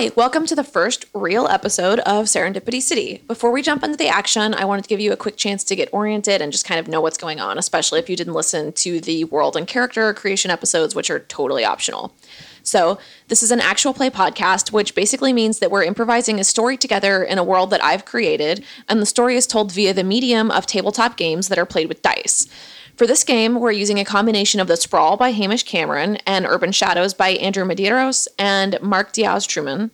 Hi, welcome to the first real episode of Serendipity City. Before we jump into the action, I wanted to give you a quick chance to get oriented and just kind of know what's going on, especially if you didn't listen to the world and character creation episodes, which are totally optional. So, this is an actual play podcast, which basically means that we're improvising a story together in a world that I've created, and the story is told via the medium of tabletop games that are played with dice. For this game, we're using a combination of The Sprawl by Hamish Cameron and Urban Shadows by Andrew Medeiros and Mark Diaz Truman,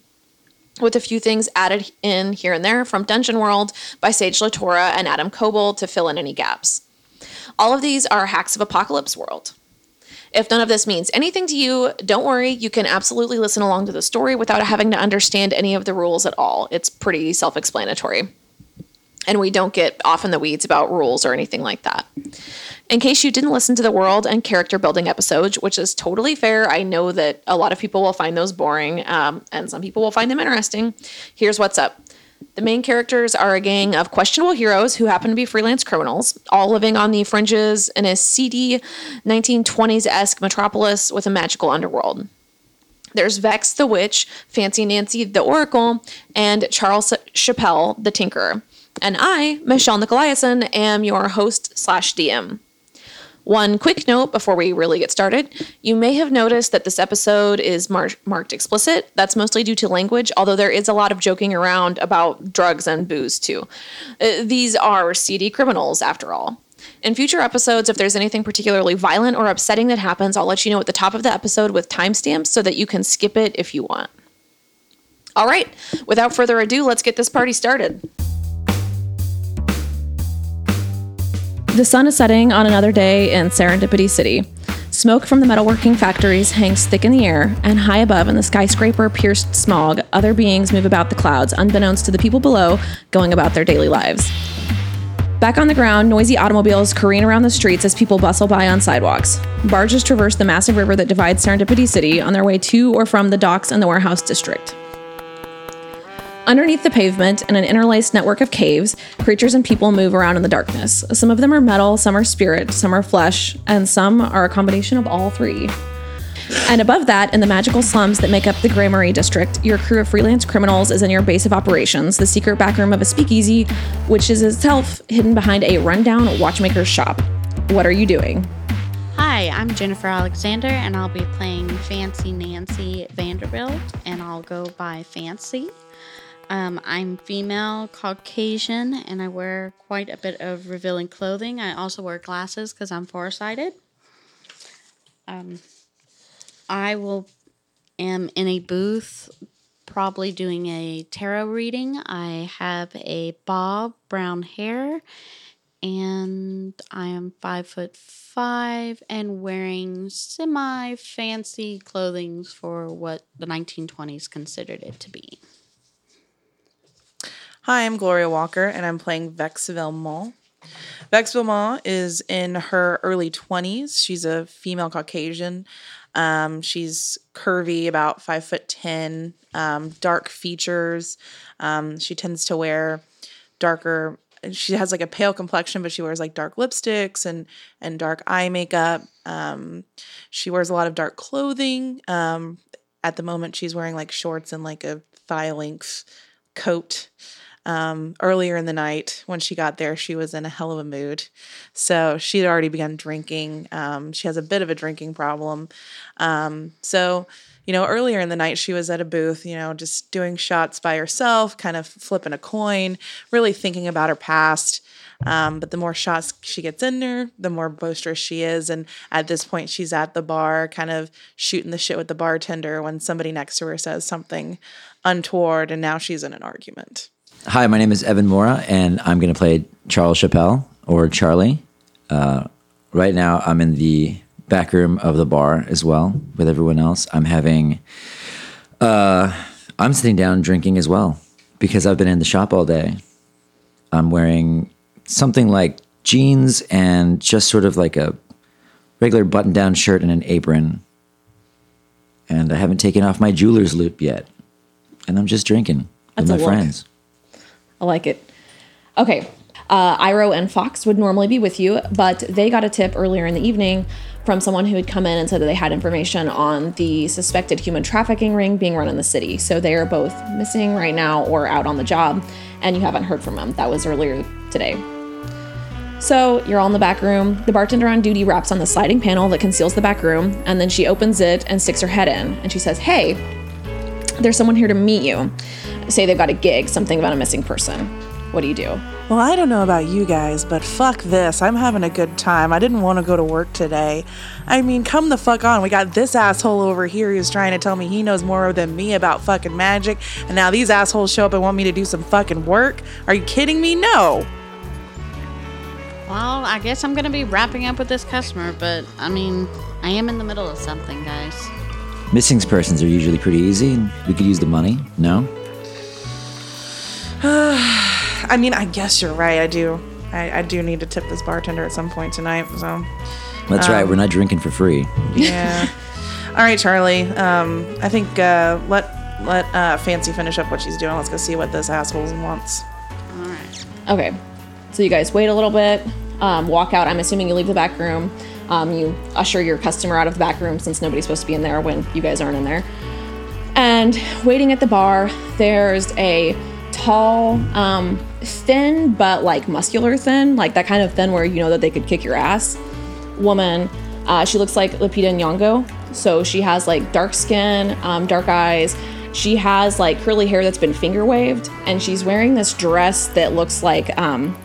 with a few things added in here and there from Dungeon World by Sage LaTorra and Adam Koebel to fill in any gaps. All of these are hacks of Apocalypse World. If none of this means anything to you, don't worry, you can absolutely listen along to the story without having to understand any of the rules at all. It's pretty self explanatory. And we don't get off in the weeds about rules or anything like that. In case you didn't listen to the world and character building episodes, which is totally fair, I know that a lot of people will find those boring um, and some people will find them interesting. Here's what's up. The main characters are a gang of questionable heroes who happen to be freelance criminals, all living on the fringes in a seedy 1920s esque metropolis with a magical underworld. There's Vex the Witch, Fancy Nancy the Oracle, and Charles Chappelle the Tinkerer. And I, Michelle Nicolaisen, am your host slash DM. One quick note before we really get started. You may have noticed that this episode is mar- marked explicit. That's mostly due to language, although there is a lot of joking around about drugs and booze too. Uh, these are seedy criminals, after all. In future episodes, if there's anything particularly violent or upsetting that happens, I'll let you know at the top of the episode with timestamps so that you can skip it if you want. All right, without further ado, let's get this party started. The sun is setting on another day in Serendipity City. Smoke from the metalworking factories hangs thick in the air, and high above in the skyscraper pierced smog, other beings move about the clouds, unbeknownst to the people below, going about their daily lives. Back on the ground, noisy automobiles careen around the streets as people bustle by on sidewalks. Barges traverse the massive river that divides Serendipity City on their way to or from the docks and the warehouse district. Underneath the pavement, in an interlaced network of caves, creatures and people move around in the darkness. Some of them are metal, some are spirit, some are flesh, and some are a combination of all three. And above that, in the magical slums that make up the Grey Marie district, your crew of freelance criminals is in your base of operations, the secret backroom of a speakeasy, which is itself hidden behind a rundown watchmaker's shop. What are you doing? Hi, I'm Jennifer Alexander, and I'll be playing Fancy Nancy Vanderbilt, and I'll go by Fancy. Um, I'm female, Caucasian, and I wear quite a bit of revealing clothing. I also wear glasses because I'm farsighted. Um, I will am in a booth, probably doing a tarot reading. I have a bob, brown hair, and I am five foot five and wearing semi fancy clothing for what the 1920s considered it to be. Hi, I'm Gloria Walker, and I'm playing Vex Villemont. Vex Villemont is in her early 20s. She's a female Caucasian. Um, she's curvy, about five foot ten, um, dark features. Um, she tends to wear darker. She has like a pale complexion, but she wears like dark lipsticks and and dark eye makeup. Um, she wears a lot of dark clothing. Um, at the moment, she's wearing like shorts and like a thigh length coat um, earlier in the night when she got there, she was in a hell of a mood. So she had already begun drinking. Um, she has a bit of a drinking problem. Um, so, you know, earlier in the night, she was at a booth, you know, just doing shots by herself, kind of flipping a coin, really thinking about her past. Um, but the more shots she gets in there, the more boisterous she is. And at this point, she's at the bar, kind of shooting the shit with the bartender when somebody next to her says something untoward, and now she's in an argument. Hi, my name is Evan Mora, and I'm going to play Charles Chappelle or Charlie. Uh, right now, I'm in the back room of the bar as well with everyone else. I'm having, uh, I'm sitting down drinking as well because I've been in the shop all day. I'm wearing something like jeans and just sort of like a regular button down shirt and an apron. And I haven't taken off my jeweler's loupe yet. And I'm just drinking That's with my friends. I like it. Okay. Uh, Iro and Fox would normally be with you, but they got a tip earlier in the evening from someone who had come in and said that they had information on the suspected human trafficking ring being run in the city. So they are both missing right now or out on the job, and you haven't heard from them. That was earlier today. So you're all in the back room. The bartender on duty raps on the sliding panel that conceals the back room, and then she opens it and sticks her head in. And she says, Hey, there's someone here to meet you. Say they've got a gig, something about a missing person. What do you do? Well, I don't know about you guys, but fuck this. I'm having a good time. I didn't want to go to work today. I mean, come the fuck on. We got this asshole over here who's trying to tell me he knows more than me about fucking magic, and now these assholes show up and want me to do some fucking work? Are you kidding me? No. Well, I guess I'm gonna be wrapping up with this customer, but I mean, I am in the middle of something, guys. Missing persons are usually pretty easy. and We could use the money. No? I mean, I guess you're right. I do. I, I do need to tip this bartender at some point tonight, so. That's right. We're not drinking for free. Yeah. All right, Charlie. Um, I think uh, let let uh, Fancy finish up what she's doing. Let's go see what this asshole wants. All right. Okay. So you guys wait a little bit, um, walk out. I'm assuming you leave the back room. Um, you usher your customer out of the back room since nobody's supposed to be in there when you guys aren't in there. And waiting at the bar, there's a tall, um, thin but like muscular thin, like that kind of thin where you know that they could kick your ass woman. Uh, she looks like Lupita Nyong'o. So she has like dark skin, um, dark eyes. She has like curly hair that's been finger waved, and she's wearing this dress that looks like um,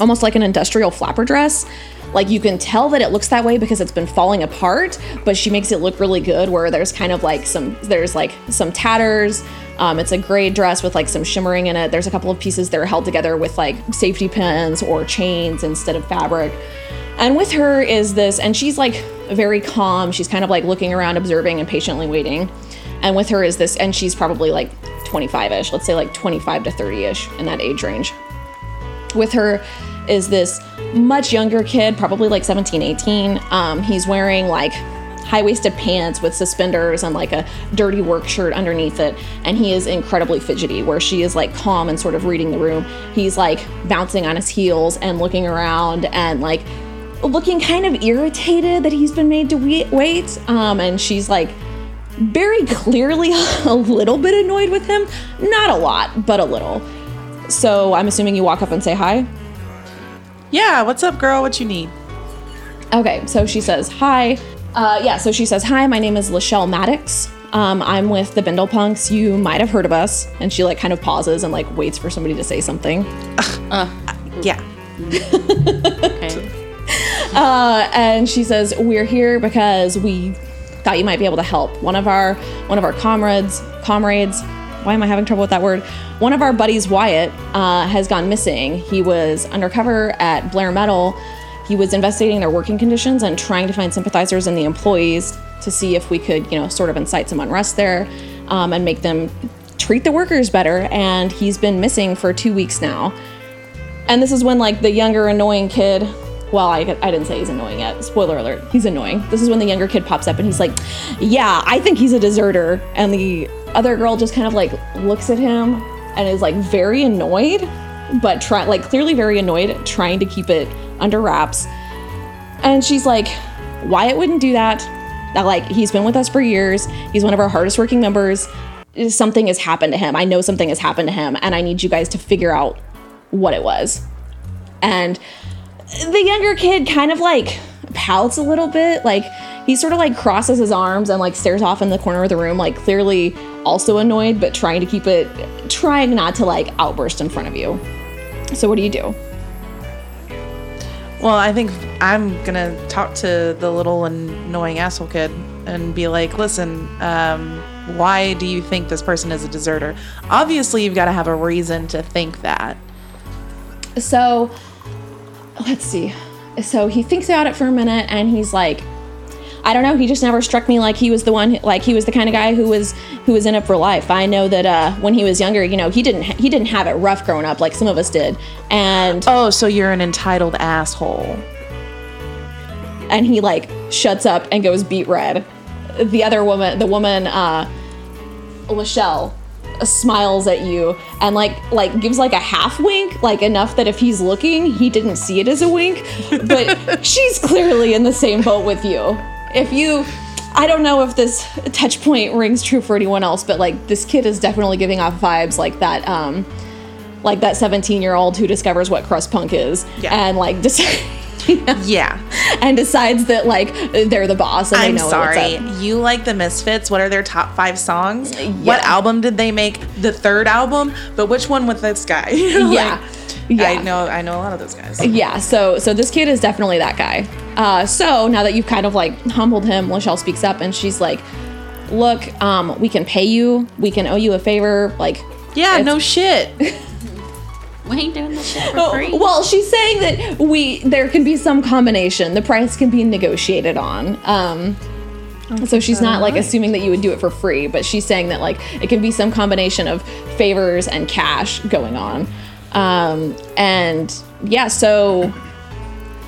almost like an industrial flapper dress. Like you can tell that it looks that way because it's been falling apart, but she makes it look really good. Where there's kind of like some there's like some tatters. Um, it's a gray dress with like some shimmering in it. There's a couple of pieces that are held together with like safety pins or chains instead of fabric. And with her is this, and she's like very calm. She's kind of like looking around, observing, and patiently waiting. And with her is this, and she's probably like 25 ish, let's say like 25 to 30 ish in that age range. With her is this much younger kid, probably like 17, 18. Um, he's wearing like high waisted pants with suspenders and like a dirty work shirt underneath it. And he is incredibly fidgety, where she is like calm and sort of reading the room. He's like bouncing on his heels and looking around and like looking kind of irritated that he's been made to wait. Um, and she's like very clearly a little bit annoyed with him. Not a lot, but a little. So I'm assuming you walk up and say hi. Yeah, what's up, girl? What you need? Okay, so she says, Hi. Uh, yeah, so she says, Hi, my name is Lachelle Maddox. Um, I'm with the Bindle Punks. You might have heard of us. And she like kind of pauses and like waits for somebody to say something. Yeah. Okay. Uh, and she says, We're here because we thought you might be able to help. One of our one of our comrades, comrades, why am I having trouble with that word? One of our buddies, Wyatt, uh, has gone missing. He was undercover at Blair Metal. He was investigating their working conditions and trying to find sympathizers in the employees to see if we could, you know, sort of incite some unrest there um, and make them treat the workers better. And he's been missing for two weeks now. And this is when, like, the younger, annoying kid. Well, I, I didn't say he's annoying yet. Spoiler alert. He's annoying. This is when the younger kid pops up and he's like, Yeah, I think he's a deserter. And the other girl just kind of like looks at him and is like very annoyed, but try like clearly very annoyed, trying to keep it under wraps. And she's like, Wyatt wouldn't do that. That like he's been with us for years. He's one of our hardest working members. Something has happened to him. I know something has happened to him, and I need you guys to figure out what it was. And the younger kid kind of like pouts a little bit. Like he sort of like crosses his arms and like stares off in the corner of the room, like clearly also annoyed, but trying to keep it, trying not to like outburst in front of you. So what do you do? Well, I think I'm gonna talk to the little annoying asshole kid and be like, listen, um, why do you think this person is a deserter? Obviously, you've got to have a reason to think that. So let's see. So he thinks about it for a minute and he's like, I don't know. He just never struck me like he was the one, like he was the kind of guy who was who was in it for life. I know that uh, when he was younger, you know, he didn't he didn't have it rough growing up like some of us did, and Oh, so you're an entitled asshole. and he like shuts up and goes beat red. The other woman, the woman, uh, Lachelle, smiles at you and like like gives like a half wink, like enough that if he's looking, he didn't see it as a wink. But she's clearly in the same boat with you. If you I don't know if this touch point rings true for anyone else, but like this kid is definitely giving off vibes like that um like that 17 year old who discovers what crust punk is Yeah. and like decides Yeah. and decides that like they're the boss and they I'm know sorry. You like the Misfits? What are their top five songs? What album did they make? The third album, but which one with this guy? Yeah. like, Yeah. I know. I know a lot of those guys. Yeah, so so this kid is definitely that guy. Uh, so now that you've kind of like humbled him, Lachelle speaks up and she's like, "Look, um, we can pay you. We can owe you a favor. Like, Yeah. No shit. We ain't doing this shit for Oh, free. well, she's saying that we there can be some combination. The price can be negotiated on. Um, so she's not like assuming that you would do it for free, but she's saying that like it can be some combination of favors and cash going on. Um, and yeah, so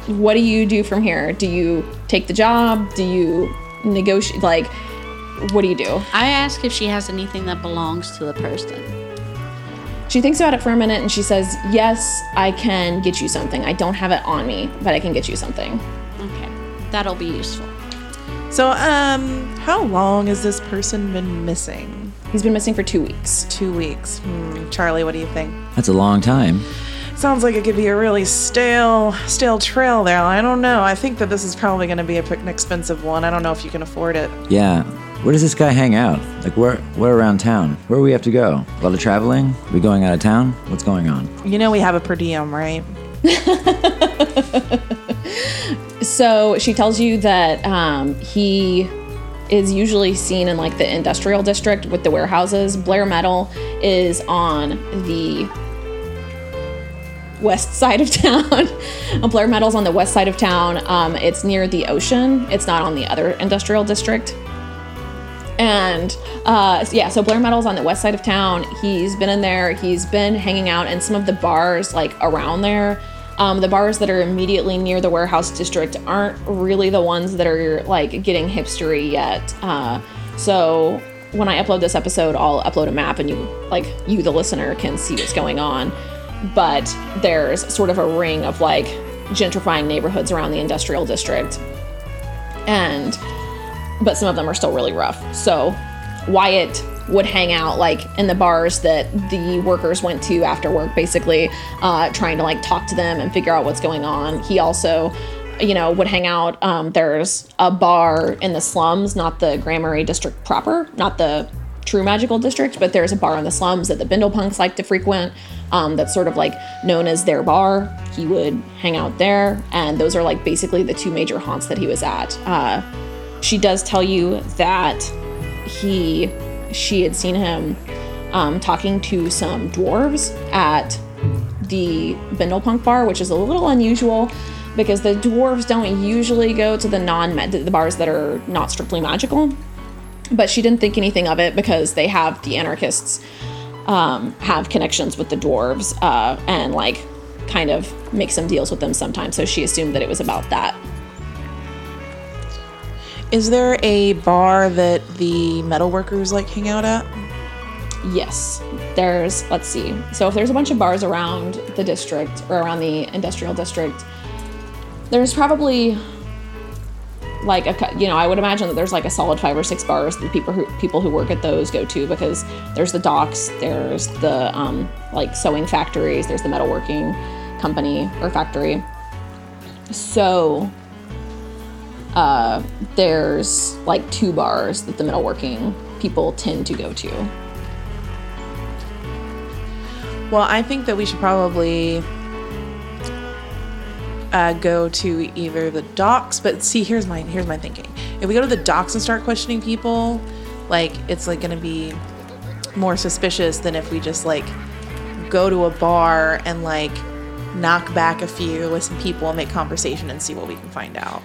what do you do from here? Do you take the job? Do you negotiate? Like, what do you do? I ask if she has anything that belongs to the person. She thinks about it for a minute and she says, Yes, I can get you something. I don't have it on me, but I can get you something. Okay, that'll be useful. So, um, how long has this person been missing? He's been missing for two weeks. Two weeks. Hmm. Charlie, what do you think? That's a long time. Sounds like it could be a really stale, stale trail there. I don't know. I think that this is probably going to be a, an expensive one. I don't know if you can afford it. Yeah. Where does this guy hang out? Like where where around town? Where do we have to go? A lot of traveling? We going out of town? What's going on? You know we have a per diem, right? So she tells you that um, he is usually seen in like the industrial district with the warehouses. Blair Metal is on the west side of town. Blair Metal's on the west side of town. Um, it's near the ocean. It's not on the other industrial district. And uh, yeah, so Blair Metal's on the west side of town. He's been in there. He's been hanging out in some of the bars like around there. Um, the bars that are immediately near the warehouse district aren't really the ones that are like getting hipstery yet. Uh, so when I upload this episode, I'll upload a map, and you like you, the listener, can see what's going on. But there's sort of a ring of like gentrifying neighborhoods around the industrial district, and but some of them are still really rough. So Wyatt would hang out like in the bars that the workers went to after work, basically uh, trying to like talk to them and figure out what's going on. He also, you know, would hang out. Um, there's a bar in the slums, not the Grand Marais district proper, not the true magical district, but there's a bar in the slums that the Bindle punks like to frequent. Um, that's sort of like known as their bar. He would hang out there, and those are like basically the two major haunts that he was at. Uh, she does tell you that he she had seen him um, talking to some dwarves at the Bindlepunk bar, which is a little unusual because the dwarves don't usually go to the non the bars that are not strictly magical. But she didn't think anything of it because they have the anarchists um, have connections with the dwarves uh, and like kind of make some deals with them sometimes. So she assumed that it was about that. Is there a bar that the metal workers like hang out at? Yes, there's, let's see. So if there's a bunch of bars around the district or around the industrial district, there's probably like a, you know, I would imagine that there's like a solid five or six bars that people who people who work at those go to because there's the docks, there's the um, like sewing factories, there's the metalworking company or factory. So uh, there's like two bars that the metalworking people tend to go to. Well, I think that we should probably uh, go to either the docks. But see, here's my here's my thinking. If we go to the docks and start questioning people, like it's like gonna be more suspicious than if we just like go to a bar and like knock back a few with some people and make conversation and see what we can find out.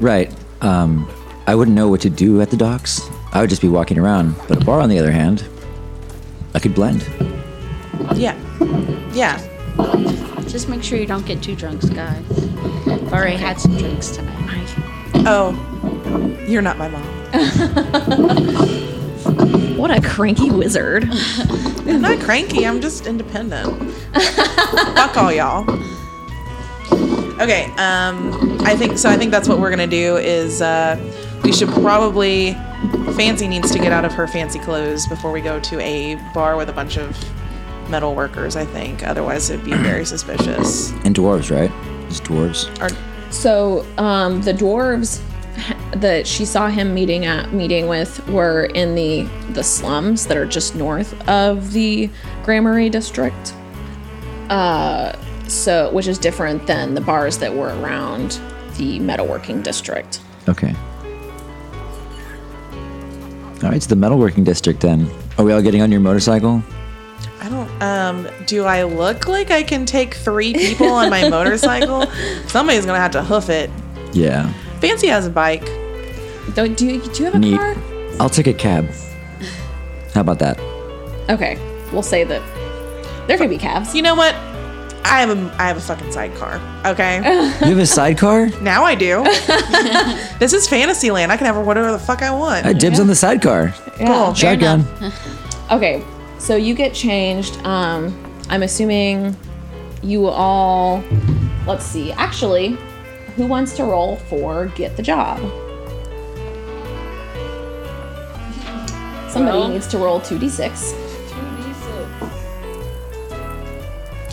Right. Um, I wouldn't know what to do at the docks. I would just be walking around. But a bar, on the other hand, I could blend. Yeah, yeah. Just make sure you don't get too drunk, Sky. I've already had some drinks tonight. Oh, you're not my mom. What a cranky wizard. I'm not cranky. I'm just independent. Fuck all y'all. Okay. Um, I think so. I think that's what we're gonna do. Is uh, we should probably. Fancy needs to get out of her fancy clothes before we go to a bar with a bunch of metal workers. I think. Otherwise, it'd be very suspicious. And dwarves, right? It's dwarves. Or So um, the dwarves that she saw him meeting at meeting with were in the the slums that are just north of the Grammary district. Uh, so which is different than the bars that were around the metalworking district. Okay. All right, it's the metalworking district then. Are we all getting on your motorcycle? I don't. Um, do I look like I can take three people on my motorcycle? Somebody's gonna have to hoof it. Yeah. Fancy has a bike. Don't do, you, do you have a Neat. car? I'll take a cab. How about that? Okay, we'll say that there can be cabs. You know what? I have a I have a fucking sidecar. Okay. You have a sidecar? now I do. this is Fantasyland. I can have whatever the fuck I want. I dibs on the sidecar. Cool. Shotgun. Okay, so you get changed. Um, I'm assuming you all. Let's see. Actually, who wants to roll for get the job? Somebody Roll. needs to roll 2d6.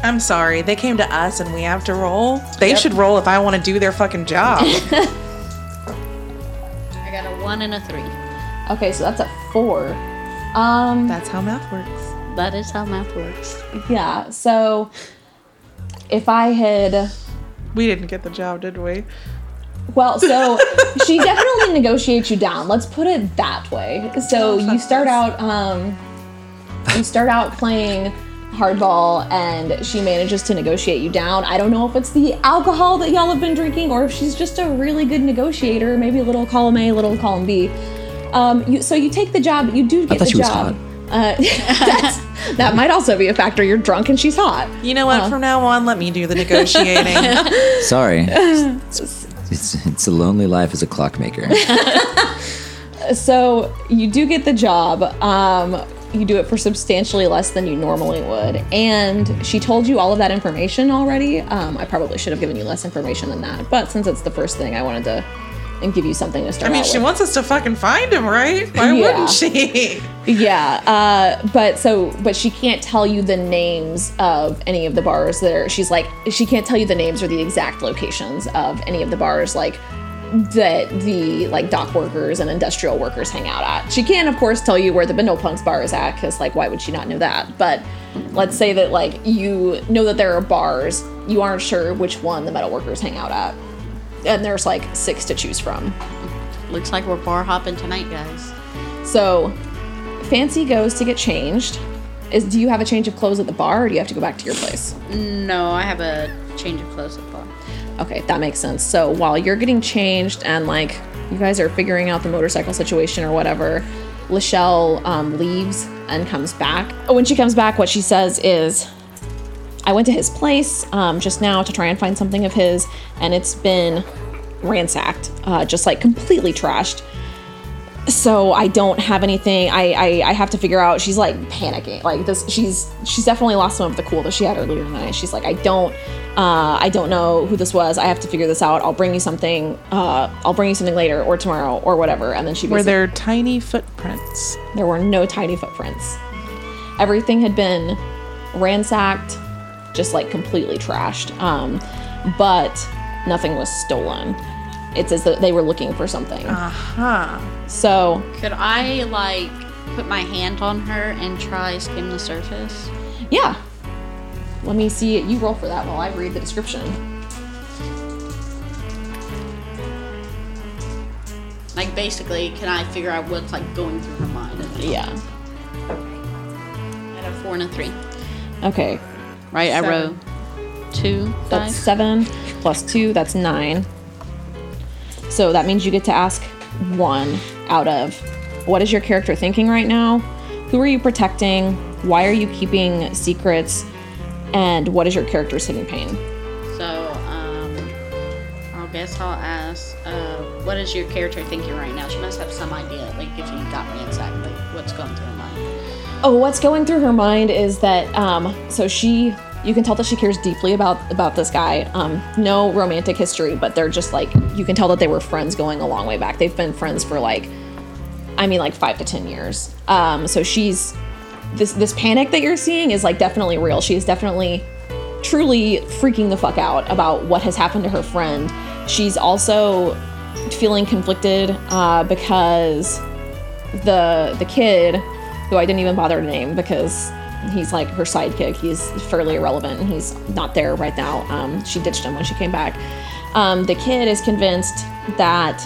I'm sorry. They came to us and we have to roll. They should roll if I want to do their fucking job. I got a one and a three. Okay, so that's a 4. Um, That's how math works. That is how math works. yeah, so if I had. We didn't get the job, did we? Well, so she definitely negotiates you down. Let's put it that way. So you start out, um, you start out playing hardball, and she manages to negotiate you down. I don't know if it's the alcohol that y'all have been drinking, or if she's just a really good negotiator. Maybe a little column A, little column B. Um, you, so you take the job. You do get thought the she was job. Uh, that's, that might also be a factor. You're drunk and she's hot. You know what? From now on, let me do the negotiating. Sorry. It's, it's, it's a lonely life as a clockmaker. So you do get the job. Um, you do it for substantially less than you normally would. And she told you all of that information already. Um, I probably should have given you less information than that. But since it's the first thing, I wanted to and give you something to start. I mean, she with. wants us to fucking find him, right? Why Yeah. wouldn't she? Yeah, uh, but so, but she can't tell you the names of any of the bars there. She's like, she can't tell you the names or the exact locations of any of the bars, like that the like dock workers and industrial workers hang out at. She can, of course, tell you where the Bindle Punks bar is at, because like, why would she not know that? But let's say that like you know that there are bars, you aren't sure which one the metal workers hang out at, and there's like six to choose from. Looks like we're bar hopping tonight, guys. So, Fancy goes to get changed. Is do you have a change of clothes at the bar, or do you have to go back to your place? No, I have a change of clothes at the. Okay, that makes sense. So while you're getting changed and like you guys are figuring out the motorcycle situation or whatever, Lachelle um, leaves and comes back. When she comes back, what she says is, "I went to his place um, just now to try and find something of his, and it's been ransacked, uh, just like completely trashed." So I don't have anything. I, I I have to figure out. She's like panicking. Like this. She's she's definitely lost some of the cool that she had earlier in the night. She's like, I don't. Uh, I don't know who this was. I have to figure this out. I'll bring you something. Uh, I'll bring you something later or tomorrow or whatever. And then she Were there tiny footprints? there were no tiny footprints. Everything had been ransacked, just like completely trashed. Um, but nothing was stolen. It's as though they were looking for something. Uh huh. So Could I like put my hand on her and try skim the surface? Yeah. Let me see it. You roll for that while I read the description. Like basically, can I figure out what's like going through her mind? Yeah. I had a four and a three. Okay. Right, I Seven. wrote two That's dice. seven plus two. That's nine. So that means you get to ask one out of what is your character thinking right now? Who are you protecting? Why are you keeping secrets? And what is your character's hidden pain? So, um, I guess I'll ask, uh, what is your character thinking right now? She must have some idea, like if you got ransacked, like what's going through her mind. oh, what's going through her mind is that um, so she you can tell that she cares deeply about about this guy. Um, no romantic history, but they're just like you can tell that they were friends going a long way back. They've been friends for like I mean like five to ten years. Um, so she's this this panic that you're seeing is like definitely real. She is definitely truly freaking the fuck out about what has happened to her friend. She's also feeling conflicted uh, because the the kid who I didn't even bother to name because he's like her sidekick. He's fairly irrelevant and he's not there right now. Um, she ditched him when she came back. Um, the kid is convinced that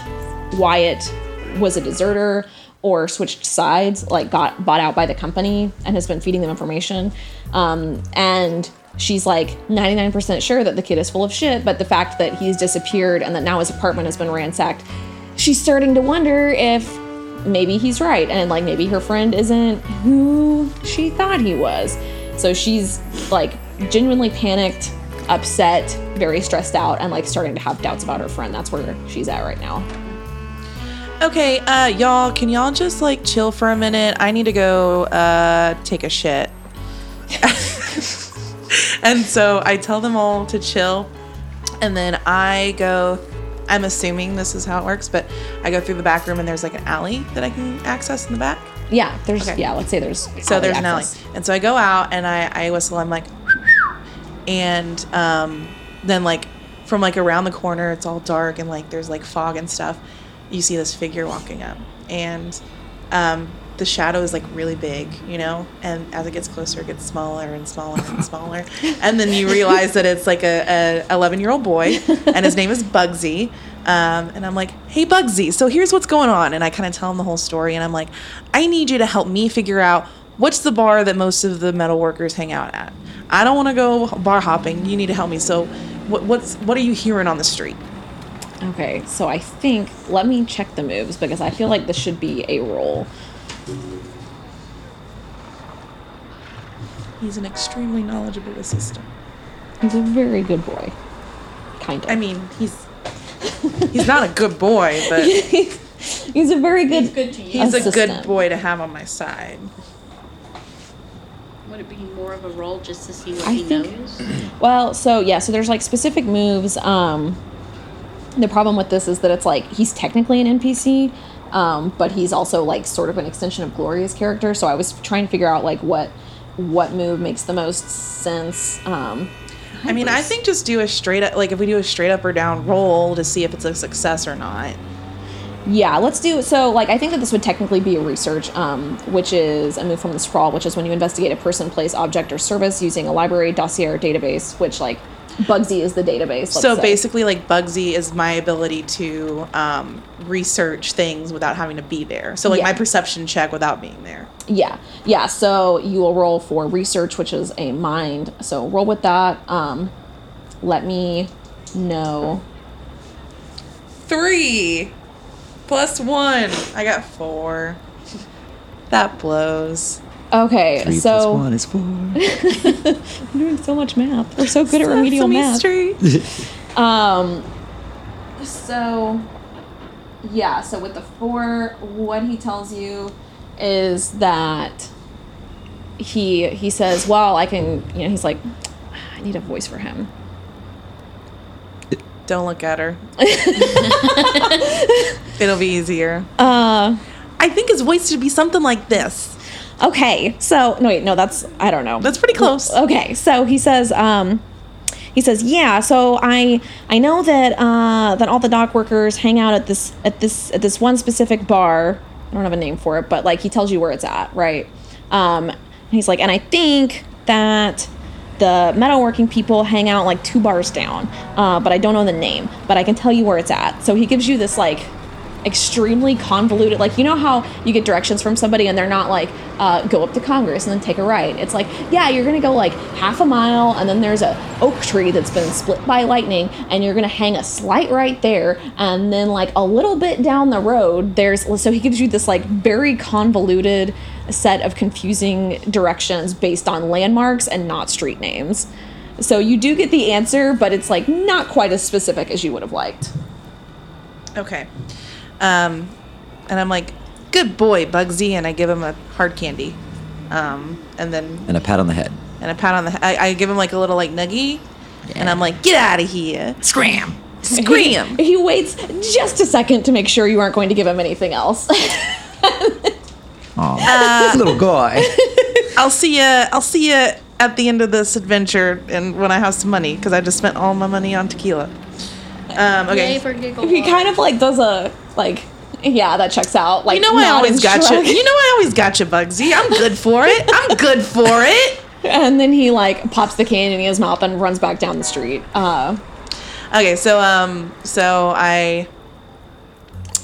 Wyatt was a deserter or switched sides, like got bought out by the company and has been feeding them information. Um, and she's like 99% sure that the kid is full of shit, but the fact that he's disappeared and that now his apartment has been ransacked, she's starting to wonder if maybe he's right and like maybe her friend isn't who she thought he was. So she's like genuinely panicked, upset, very stressed out, and like starting to have doubts about her friend. That's where she's at right now. Okay, uh, y'all, can y'all just like chill for a minute? I need to go uh, take a shit. and so I tell them all to chill, and then I go. I'm assuming this is how it works, but I go through the back room and there's like an alley that I can access in the back. Yeah, there's Okay. yeah, let's say there's So there's an alley. And so I go out and I, I whistle. I'm like, and um, then like from like around the corner, it's all dark and like there's like fog and stuff. You see this figure walking up, and um, the shadow is like really big, you know. And as it gets closer, it gets smaller and smaller and smaller. and then you realize that it's like a, a 11 year old boy, and his name is Bugsy. Um, and I'm like, hey, Bugsy, so here's what's going on. And I kind of tell him the whole story. And I'm like, I need you to help me figure out what's the bar that most of the metal workers hang out at. I don't want to go bar hopping. You need to help me. So, what, what's what are you hearing on the street? Okay, so I think let me check the moves because I feel like this should be a roll. He's an extremely knowledgeable assistant. He's a very good boy. Kind of. I mean, he's he's not a good boy, but he's a very good. good to you. he's a good boy to have on my side. Would it be more of a roll just to see what I he think- knows? Well, so yeah, so there's like specific moves. Um, the problem with this is that it's like he's technically an NPC, um, but he's also like sort of an extension of Gloria's character. So I was trying to figure out like what what move makes the most sense. Um, I mean, I think just do a straight up like if we do a straight up or down roll to see if it's a success or not. Yeah, let's do so. Like, I think that this would technically be a research, um, which is a move from the sprawl, which is when you investigate a person, place, object, or service using a library, dossier, or database. Which, like, Bugsy is the database. so say. basically, like Bugsy is my ability to um, research things without having to be there. So like Yeah. my perception check without being there. yeah, yeah. So you will roll for research, which is a mind. So roll with that. Um, let me know. Three plus one. I got four. That blows. Okay, Three so plus one is four. I'm doing so much math. We're so good at remedial math. Street. So, yeah, so with the four, what he tells you is that he he says, "Well, I can," you know, he's like, "I need a voice for him." Don't look at her. It'll be easier. Uh, I think his voice should be something like this. Okay. So, no wait, no, that's I don't know. That's pretty close. Okay, so he says, um, he says, yeah. So I I know that uh, that all the dock workers hang out at this at this at this one specific bar. I don't have a name for it, but like he tells you where it's at, right? Um, he's like, and I think that the metalworking people hang out like two bars down, uh, but I don't know the name, but I can tell you where it's at. So he gives you this like extremely convoluted. Like you know how you get directions from somebody and they're not like uh, go up to congress and then take a right? It's like yeah you're gonna go like half a mile and then there's a oak tree that's been split by lightning and you're gonna hang a slight right there and then like a little bit down the road there's so he gives you this like very convoluted set of confusing directions based on landmarks and not street names. So you do get the answer but it's like not quite as specific as you would have liked. Okay. Um, and I'm like, good boy, Bugsy, and I give him a hard candy. Um, and then And a pat on the head. and a pat on the head. I, I give him like a little like nuggy, and I'm like, get out of here, Scram! scream. He waits just a second to make sure you aren't going to give him anything else. Aw, little guy. I'll see you. I'll see you at the end of this adventure, and when I have some money, because I just spent all my money on tequila. Um, okay. Yay for he kind of like does a like, yeah, that checks out. Like You know I always and got you. You know I always got you, Bugsy. I'm good for it. I'm good for it. And then he like pops the can in his mouth and runs back down the street. Uh, Okay, so um, so I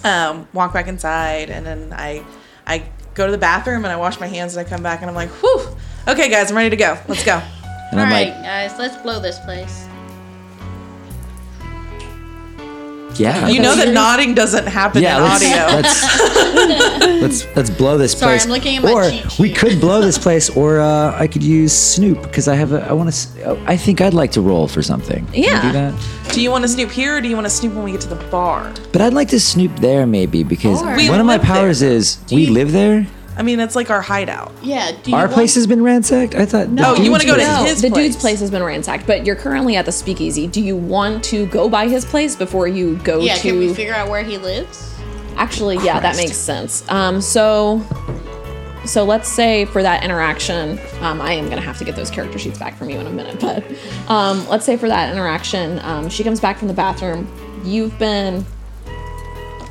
um walk back inside, and then I I go to the bathroom and I wash my hands, and I come back and I'm like, whew. Okay, guys, I'm ready to go. Let's go. And All I'm right, like, guys, let's blow this place. Yeah. You know that nodding doesn't happen yeah, in let's, audio. let's let's let's blow this place. Sorry, place. I'm looking at my or cheat we could blow this place, or uh, I could use Snoop because I have a. I want to. I think I'd like to roll for something. Can I Yeah. do that? Do you want to snoop here, or do you want to snoop when we get to the bar? But I'd like to snoop there maybe because Or- We one of my live there. powers is we you- live there. I mean, it's like our hideout. Yeah. Do you Our want- place has been ransacked. I thought. No, the you wanna dude's go to his place- no, his the dude's place. place has been ransacked, but you're currently at the speakeasy. Do you want to go by his place before you go Yeah. to? Can we figure out where he lives? Actually, yeah, that Christ. makes sense. Um, so, so let's say for that interaction, um, I am gonna have to get those character sheets back from you in a minute, but um, let's say for that interaction, um, she comes back from the bathroom. You've been.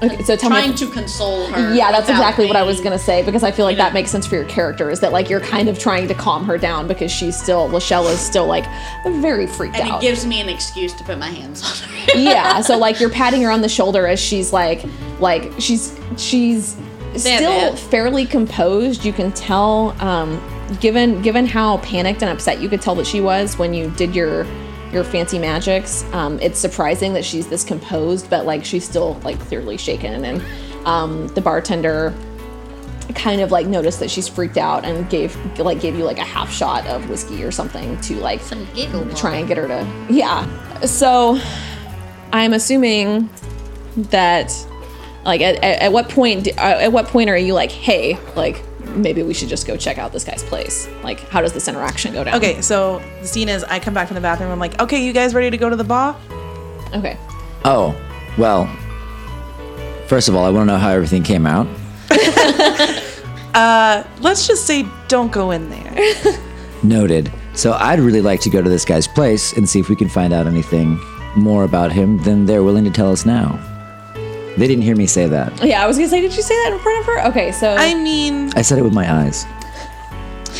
Okay, so tell Trying me. to console her. yeah, that's exactly what I was gonna say because I feel like you know. that makes sense for your character. Is that like you're kind of trying to calm her down because she's still Lachelle is still like very freaked And out. And it gives me an excuse to put my hands on her. yeah so like you're patting her on the shoulder as she's like like she's she's still bad. fairly composed you can tell um given given how panicked and upset you could tell that she was when you did your your fancy magics. Um it's surprising that she's this composed but like she's still like clearly shaken. And um the bartender kind of like noticed that she's freaked out and gave like gave you like a half shot of whiskey or something to like Some try and get her to yeah. So i'm assuming that like at, at, at what point uh, at what point are you like hey like maybe we should just go check out this guy's place like how does this interaction go down Okay, so the scene is I come back from the bathroom. I'm like, okay, you guys ready to go to the bar? okay Oh, well. First of all, I want to know how everything came out. Uh, let's just say don't go in there. Noted. So I'd really like to go to this guy's place and see if we can find out anything more about him than they're willing to tell us now. They didn't hear me say that. yeah i was gonna say did you say that in front of her okay so I mean, I said it with my eyes.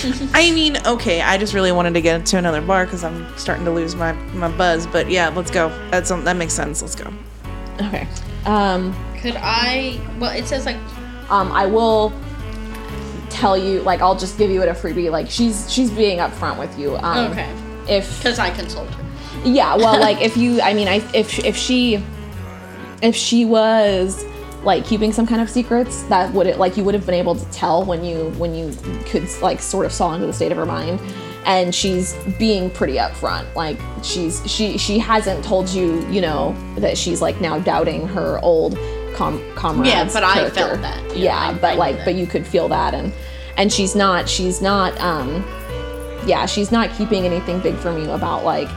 I mean, okay. I just really wanted to get into another bar because I'm starting to lose my my buzz. But yeah, let's go. That's um, that makes sense. Let's go. okay um Could I? Well, it says like. um i will tell you like i'll just give you it a freebie like she's she's being upfront with you um Okay. if Because I consult her. Yeah, well, like if you, I mean, I if if she, if she was like keeping some kind of secrets, that would it like you would have been able to tell when you when you could like sort of saw into the state of her mind, and she's being pretty upfront. Like she's she she hasn't told you, you know, that she's like now doubting her old com comrades. Yeah, but I felt that. Yeah, Yeah, but like, that. but you could feel that, and and she's not she's not um yeah she's not keeping anything big from you about like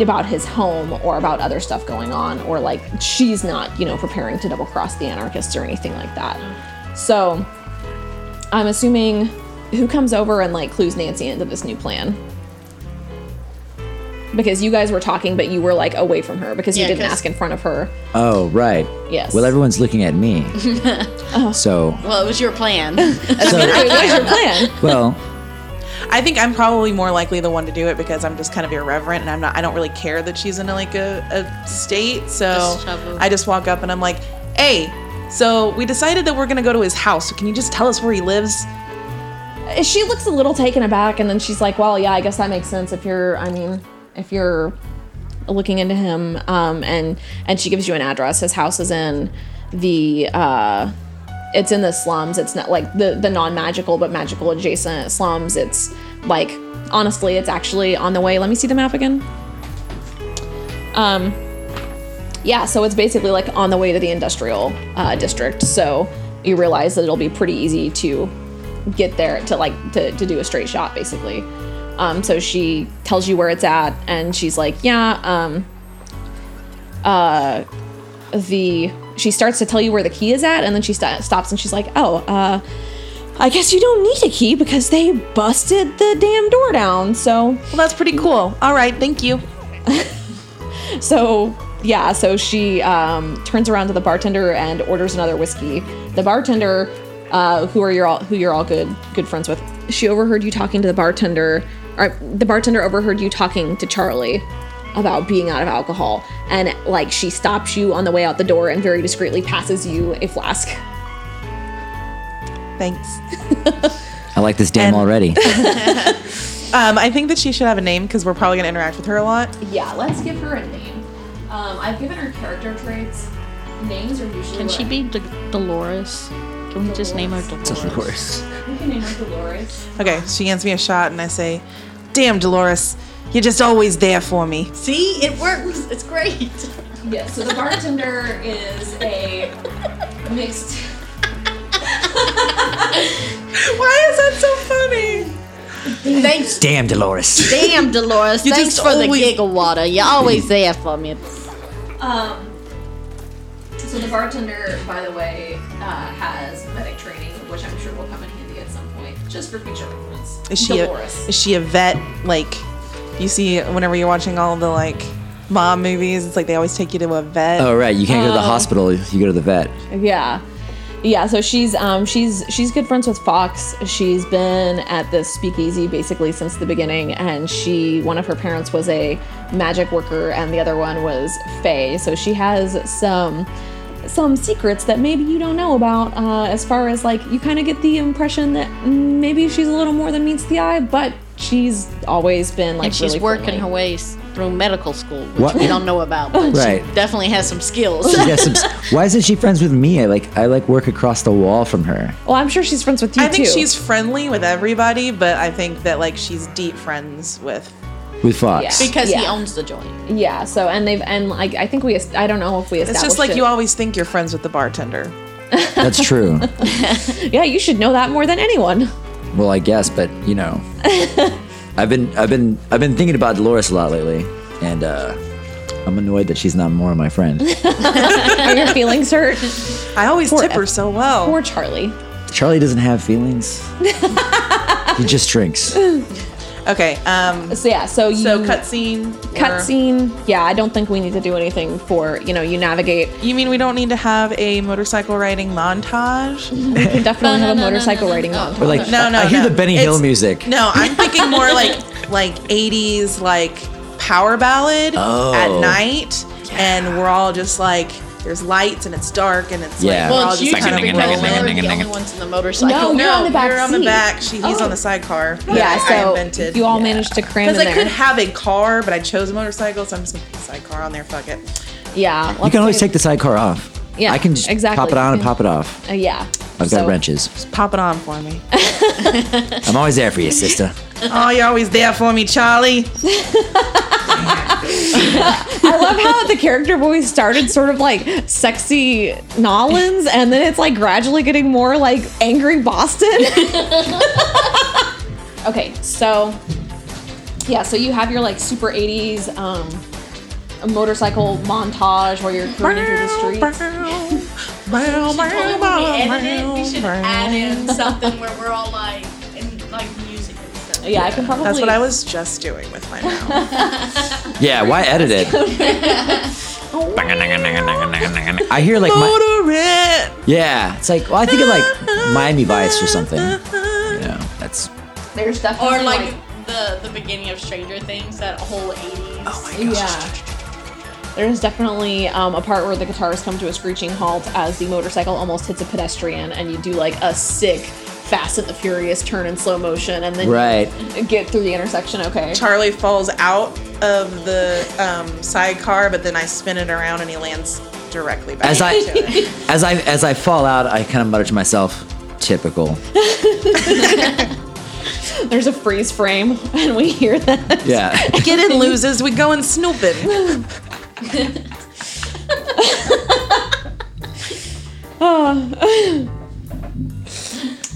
about his home or about other stuff going on or like she's not you know preparing to double cross the anarchists or anything like that so i'm assuming who comes over and like clues nancy into this new plan because you guys were talking but you were like away from her because you Yeah, didn't 'cause- ask in front of her Oh, right. Yes. Well, everyone's looking at me. oh. So, Well, it was your plan. so Wait, what's your plan well, I think I'm probably more likely the one to do it because I'm just kind of irreverent and I'm not. I don't really care that she's in like a, a state. So Just shove. I just walk up and I'm like, "Hey, so we decided that we're gonna go to his house. So can you just tell us where he lives?" she looks a little taken aback and then she's like well yeah i guess that makes sense if you're i mean if you're looking into him um and and she gives you an address his house is in the uh it's in the slums it's not like the the non-magical but magical adjacent slums. It's like honestly it's actually on the way. Let me see the map again. Um yeah so it's basically like on the way to the industrial uh, district. So you realize that it'll be pretty easy to get there to like to, to do a straight shot basically. Um, so she tells you where it's at, and she's like, yeah, um, uh, the she starts to tell you where the key is at, and then she st- stops and she's like, oh, uh, I guess you don't need a key because they busted the damn door down. So Well, that's pretty cool. All right, thank you. so yeah, so she um, turns around to the bartender and orders another whiskey. The bartender, uh, who are you all who you're all good good friends with, she overheard you talking to the bartender. Or the bartender overheard you talking to Charlie about being out of alcohol, and like she stops you on the way out the door and very discreetly passes you a flask. Thanks. I like this dame And- already. Um, I think that she should have a name because we're probably gonna interact with her a lot. Yeah, let's give her a name. Um, I've given her character traits. Names are usually. Can she be D- Dolores? Can we just name her Dolores? Dolores. We can name her Dolores. Okay, she hands me a shot and I say, "Damn, Dolores, you're just always there for me." See, it works. It's great. Yeah, so the bartender is a mixed. Why is that so funny? Thanks. Damn, Dolores. Damn, Dolores. You Thanks just for always- the giggle water. You're always there for me. Um, so the bartender, by the way, uh, has medic training, which I'm sure will come in handy at some point, just for future reference. Is she a, Dolores. is she a vet? Like, you see, whenever you're watching all the like mom movies, it's like they always take you to a vet. Oh right, you can't go to the hospital. You go to the vet. Yeah. Yeah, so she's um she's she's good friends with Fox. She's been at this speakeasy basically since the beginning and she one of her parents was a magic worker and the other one was Faye. So she has some some secrets that maybe you don't know about uh, as far as like you kind of get the impression that mm, maybe she's a little more than meets the eye, but she's always been like And she's really working friendly. her way through medical school, which What? we don't know about, but Right. she definitely has some skills. She has some, why isn't she friends with me? I like I like work across the wall from her. Well, I'm sure she's friends with you I think she's friendly with everybody, but I think that like she's deep friends with. With Fox. Yeah. because he owns the joint. yeah. So and they've and like I think we I don't know if we established It's just like it. you always think you're friends with the bartender. That's true. Yeah, you should know that more than anyone. Well, I guess, but you know, I've been I've been I've been thinking about Dolores a lot lately, and uh, I'm annoyed that she's not more of my friend. Are your feelings hurt? I always Poor tip her F- so well. Poor Charlie. Charlie doesn't have feelings. he just drinks. Okay, um, So yeah, so you so cutscene. cutscene. Yeah, I don't think we need to do anything for you know you navigate. You mean we don't need to have a motorcycle riding montage? We can definitely No, have a no, motorcycle no, no. riding Oh. montage. But like, No, no, I hear no. the Benny Hill It's- music. No, I'm thinking more like like 80s like power ballad Oh. at night, and we're all just like there's lights and it's dark and it's Yeah. like Well, all it's just usually kind of because rolling. we're the only ones in the motorcycle. No, you're on the back you're on the back. She, he's Oh. on the sidecar. that yeah, I so invented. you all managed to cram in Because I there. could have a car, but I chose a motorcycle, so I'm just gonna put the sidecar on there. Fuck it. yeah, You can always take the sidecar off. Yeah, I can just exactly. pop it on and pop it off. Uh, yeah, I've So- got wrenches. Pop it on for me. I'm always there for you, sister. oh, you're always there for me, Charlie. I love how the character voice started sort of like sexy Nolans, and then it's like gradually getting more like angry Boston. okay, so yeah, so you have your like super 80s um, motorcycle montage where you're cruising through the streets. in something where we're all like, in like music and stuff. Yeah, I can probably. That's what I was just doing with my mouth. Yeah, why edit it? I hear like my, Motor it. yeah. It's like well, I think of like Miami Vice or something. You know, that's There's definitely Or like the the beginning of Stranger Things, that whole 80s. Oh my gosh. Yeah. There's definitely um, a part where the guitars come to a screeching halt as the motorcycle almost hits a pedestrian, and you do like a sick Fast and the Furious turn in slow motion, and then right. get through the intersection. Okay. Charlie falls out of the um, sidecar, but then I spin it around and he lands directly back As I as I as I fall out, I kind of mutter to myself, "Typical." There's a freeze frame, and we hear that. Yeah. Get in, loses. We going snooping.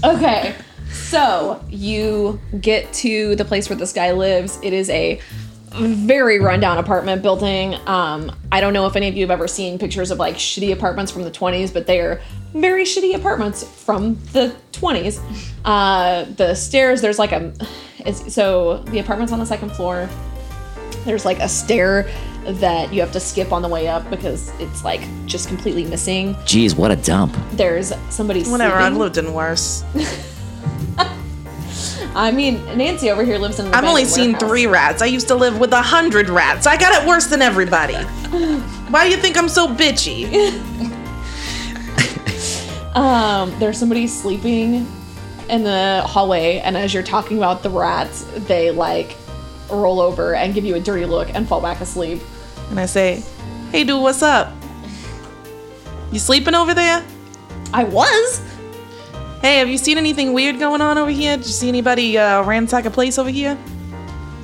Okay. So you get to the place where this guy lives. It is a very rundown apartment building. Um, I don't know if any of you have ever seen pictures of like shitty apartments from the 20s, but they are very shitty apartments from the 20s. Uh, the stairs, there's like a. So the apartment's on the second floor. There's like a stair that you have to skip on the way up because it's like just completely missing. Jeez, what a dump. There's somebody Whatever. I've lived in worse. I mean, Nancy over here lives in. An I've only seen warehouse. three rats. I used to live with a hundred rats. I got it worse than everybody. Why do you think I'm so bitchy? Um, there's somebody sleeping in the hallway, and as you're talking about the rats, they like roll over and give you a dirty look and fall back asleep. And I say, "Hey, dude, what's up? You sleeping over there? I was. Hey, have you seen anything weird going on over here? Did you see anybody uh, ransack a place over here?"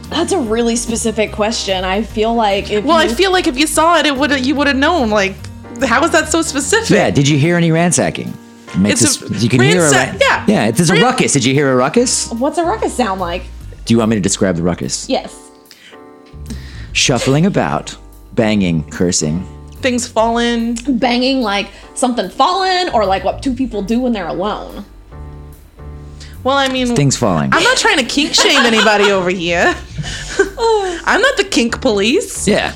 That's a really specific question. I feel like if Well, I feel like if you saw it, it would you would have known. Like, how is that so specific? Yeah, did you hear any ransacking? It Makes It's a- this- you can hear a ransack- ra- yeah. yeah. It's, it's a ruckus. Did you hear a ruckus? what's a ruckus sound like? Do you want me to describe the ruckus? Yes. Shuffling about, banging, cursing. Things falling. Banging like something falling, or like what two people do when they're alone. Well, I mean, Things falling. I'm not trying to kink shame anybody over here. Oh. I'm not the kink police. yeah.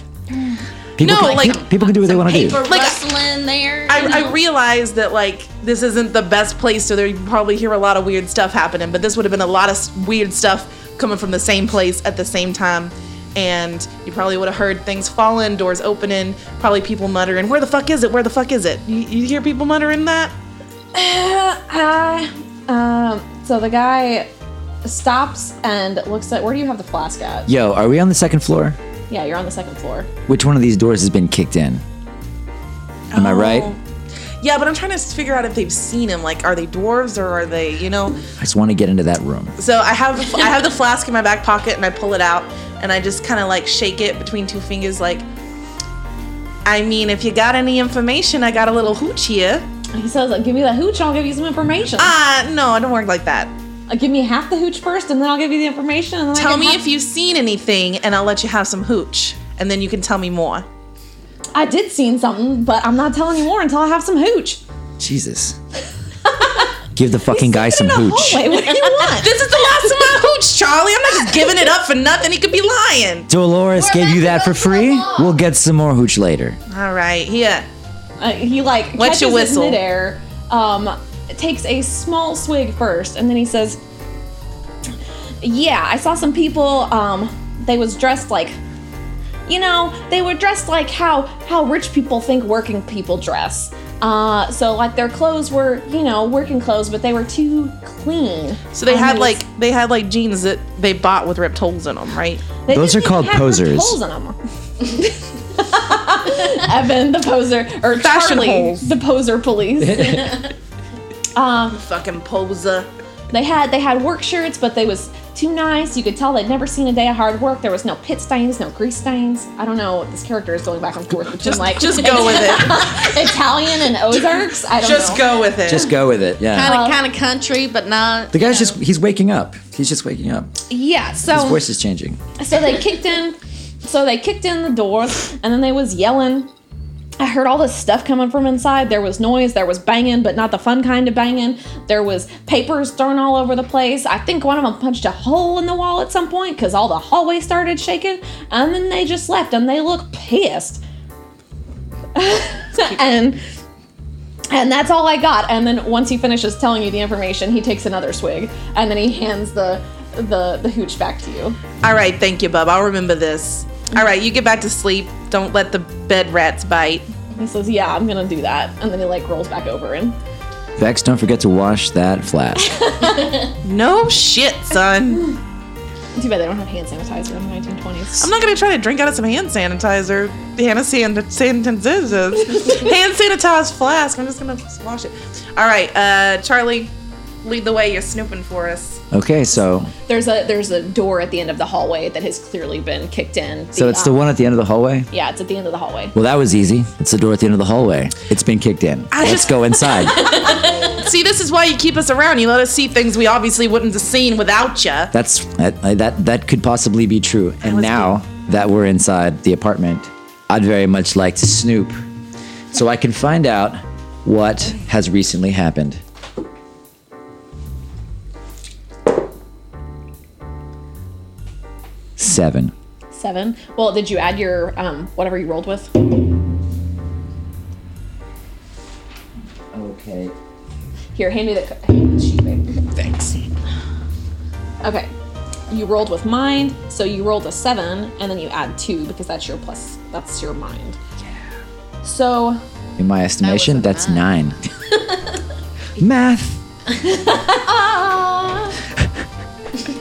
People, No, can, like- pe- people can do what they want to do. Paper Like, rustling there. I. I realize that like this isn't the best place, so there you probably hear a lot of weird stuff happening. But this would have been a lot of weird stuff coming from the same place at the same time, and you probably would have heard things falling, doors opening, probably people muttering, "Where the fuck is it? Where the fuck is it?" You, you hear people muttering that? Uh, um, so the guy stops and looks at where do you have the flask at? Yo, are we on the second floor? Yeah, you're on the second floor. Which one of these doors has been kicked in? Am I right? Oh. Yeah, but I'm trying to figure out if they've seen him. Like, are they dwarves or are they, you know? I just want to get into that room. So I have I have the flask in my back pocket and I pull it out and I just kind of like shake it between two fingers, like. I mean, if you got any information, I got a little hooch here. He says, like, "Give me that hooch, and I'll give you some information. Ah, no, it don't work like that. Uh, give me half the hooch first, and then I'll give you the information. And then Tell me half- if you've seen anything, and I'll let you have some hooch, and then you can tell me more. I did seen something, but I'm not telling you more until I have some hooch. Jesus. Give the fucking guy some In hooch. hallway, what do you want? This is the last of my hooch, Charlie. I'm not just giving it up for nothing. He could be lying. Dolores gave you that for free? We'll get some more hooch later. All right, here. Uh, he like Wet catches your it whistle. midair, um, takes a small swig first, and then he says, "Yeah, I saw some people. Um, they was dressed like, you know, they were dressed like how how rich people think working people dress. Uh, so like their clothes were, you know, working clothes, but they were too clean. So they And had was- like they had like jeans that they bought with ripped holes in them, right? They Those are called even posers. Holes in 'em. Evan, the poser, or Fashion Charlie, holes. the poser police. Um, fucking poser. They had they had work shirts, but they was too nice. You could tell they'd never seen a day of hard work. There was no pit stains, no grease stains. I don't know. What this character is going back and forth between Just, like just go with it. Italian and Ozarks. I don't Just know. go with it. Just go with it. Yeah. kind of kind of country, but not. The guy's you just, he's waking up. He's just waking up. Yeah. So his voice is changing. so they kicked in. So they kicked in the door, and then they was yelling. I heard all this stuff coming from inside. There was noise, there was banging, but not the fun kind of banging. There was papers thrown all over the place. I think one of them punched a hole in the wall at some point because all the hallway started shaking. And then they just left and they looked pissed. and and that's all I got. And then once he finishes telling you the information, he takes another swig and then he hands the the the hooch back to you. All right, thank you, bub. I'll remember this. All right, you get back to sleep. Don't let the bed rats bite. He says, "Yeah, I'm gonna do that," and then he like rolls back over and Vex, don't forget to wash that flask. No shit, son. too bad they don't have hand sanitizer in the 1920s. I'm not gonna try to drink out of some hand sanitizer. Hand san- sanitizers. hand sanitized flask. I'm just gonna wash it. All right, uh, Charlie, lead the way. You're snooping for us. Okay, so There's a there's a door at the end of the hallway that has clearly been kicked in. so it's the um, one at the end of the hallway. Yeah, it's at the end of the hallway. Well, that was easy. It's the door at the end of the hallway. It's been kicked in. I Let's just- go inside. see, this is why you keep us around. You let us see things we obviously wouldn't have seen without you. That's that that, that could possibly be true. And was now that we're inside the apartment, I'd very much like to snoop so I can find out what has recently happened. Seven. Seven. Well, did you add your um, whatever you rolled with? Okay. Here, hand me the, sheet, babe. Thanks. Okay. You rolled with mind, so you rolled a seven, and then you add two because that's your plus. That's your mind. Yeah. So In my estimation, a that's nine. Math.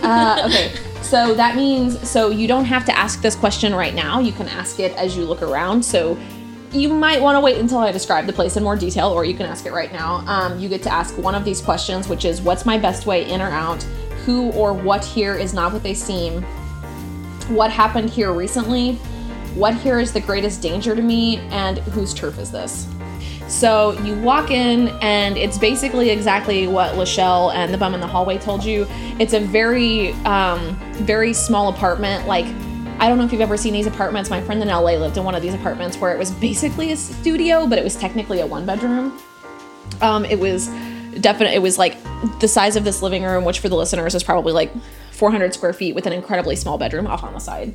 Uh, okay. So that means so you don't have to ask this question right now. You can ask it as you look around. So you might want to wait until I describe the place in more detail, or you can ask it right now. Um, you get to ask one of these questions, which is what's my best way in or out? Who or what here is not what they seem? What happened here recently? What here is the greatest danger to me? And whose turf is this? So you walk in, and it's basically exactly what Lachelle and the bum in the hallway told you. It's a very, um, very small apartment. Like, I don't know if you've ever seen these apartments. My friend in LA lived in one of these apartments where it was basically a studio, but it was technically a one bedroom. Um, it was definite. It was like the size of this living room, which for the listeners is probably like 400 square feet with an incredibly small bedroom off on the side.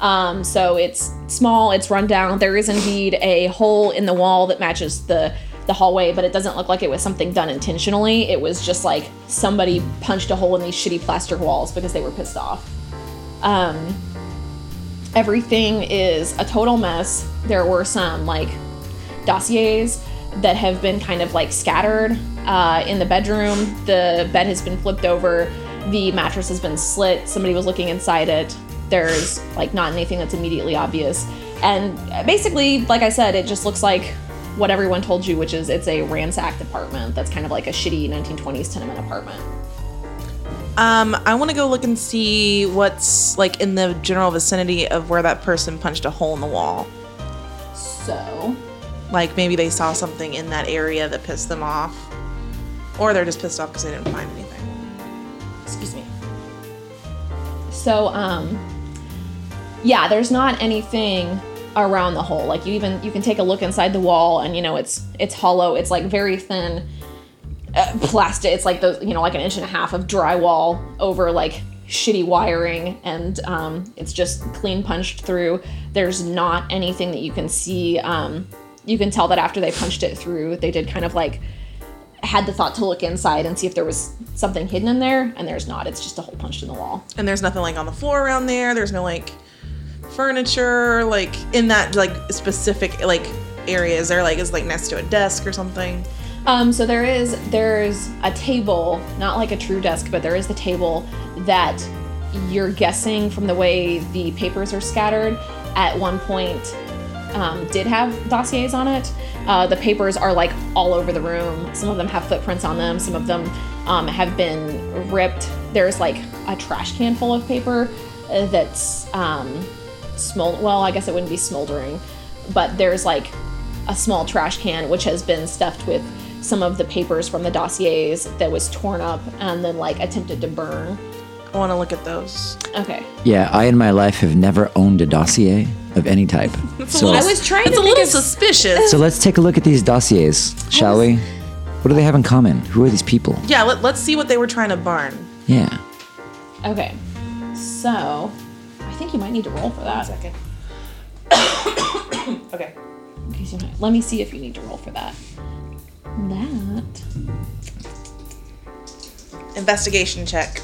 Um, so it's small, it's run down. There is indeed a hole in the wall that matches the the hallway, but it doesn't look like it was something done intentionally. It was just like somebody punched a hole in these shitty plaster walls because they were pissed off. Um, everything is a total mess. There were some like dossiers that have been kind of like scattered uh, in the bedroom. The bed has been flipped over. The mattress has been slit. Somebody was looking inside it. There's like not anything that's immediately obvious. And basically, like I said, it just looks like what everyone told you, which is it's a ransacked apartment that's kind of like a shitty 1920s tenement apartment. Um, I want to go look and see what's like in the general vicinity of where that person punched a hole in the wall. So, Like maybe they saw something in that area that pissed them off, or they're just pissed off because they didn't find anything. excuse me. So, um, yeah, there's not anything around the hole. Like you even you can take a look inside the wall, and you know it's it's hollow. It's like very thin uh, plastic. It's like the you know like an inch and a half of drywall over like shitty wiring, and um, it's just clean punched through. There's not anything that you can see. Um, you can tell that after they punched it through, they did kind of like had the thought to look inside and see if there was something hidden in there, and there's not. It's just a hole punched in the wall. And there's nothing like on the floor around there. There's no like furniture like in that like specific like areas. There like is like next to a desk or something. Um, so there is there's a table, not like a true desk, but there is the table that you're guessing from the way the papers are scattered. At one point, um, did have dossiers on it. Uh, the papers are like all over the room. Some of them have footprints on them. Some of them um, have been ripped. There's like a trash can full of paper that's um, smol. Well, I guess it wouldn't be smoldering, but there's like a small trash can which has been stuffed with some of the papers from the dossiers that was torn up and then like attempted to burn. I want to look at those. Okay. Yeah, I in my life have never owned a dossier of any type. So, I was trying It's to a little of suspicious. so let's take a look at these dossiers, shall we? What do they have in common? Who are these people? Yeah, let, let's see what they were trying to burn. Yeah. Okay. So, I think you might need to roll for that. Second. okay. In case you might- Let me see if you need to roll for that. That Investigation check.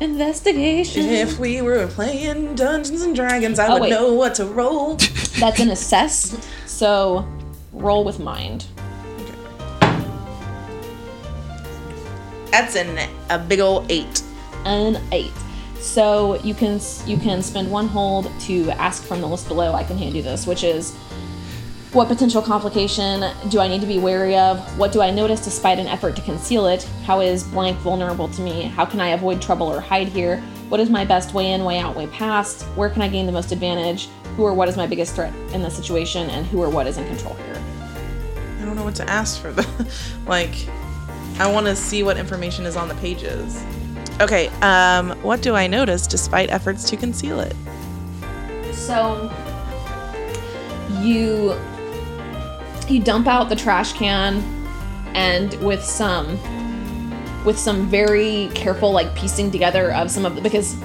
investigation. If we were playing Dungeons and Dragons, I Oh, would wait. know what to roll. That's an assess. So, roll with mind. That's an a big old eight. An eight. So you can you can spend one hold to ask from the list below. I can hand you this, which is what potential complication do I need to be wary of? What do I notice despite an effort to conceal it? How is blank vulnerable to me? How can I avoid trouble or hide here? What is my best way in, way out, way past? Where can I gain the most advantage? Who or what is my biggest threat in this situation? And who or what is in control here? I don't know what to ask for the like. I want to see what information is on the pages. Okay, um, what do I notice despite efforts to conceal it? So you you dump out the trash can and with some with some very careful like piecing together of some of the because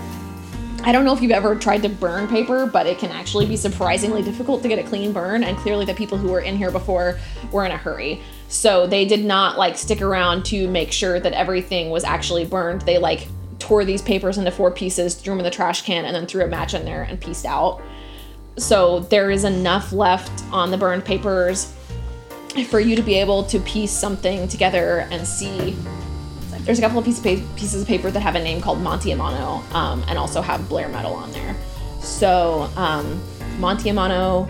I don't know if you've ever tried to burn paper, but it can actually be surprisingly difficult to get a clean burn. And clearly, the people who were in here before were in a hurry. So they did not like stick around to make sure that everything was actually burned. They like tore these papers into four pieces, threw them in the trash can, and then threw a match in there and pieced out. So there is enough left on the burned papers for you to be able to piece something together and see there's a couple of pieces of paper that have a name called Monte Amano um, and also have Blair Metal on there. So um, Monte Amano,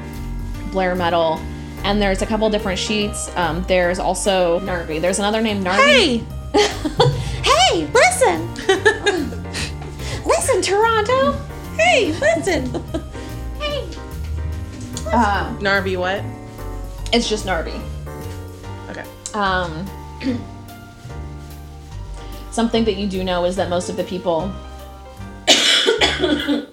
Blair Metal, and there's a couple different sheets. Um, there's also Narvi. There's another name Narvi. Hey, hey, listen, listen, Toronto. hey, listen. Hey. Uh, Narvi, what? it's just Narvi. Okay. Um, something that you do know is that most of the people.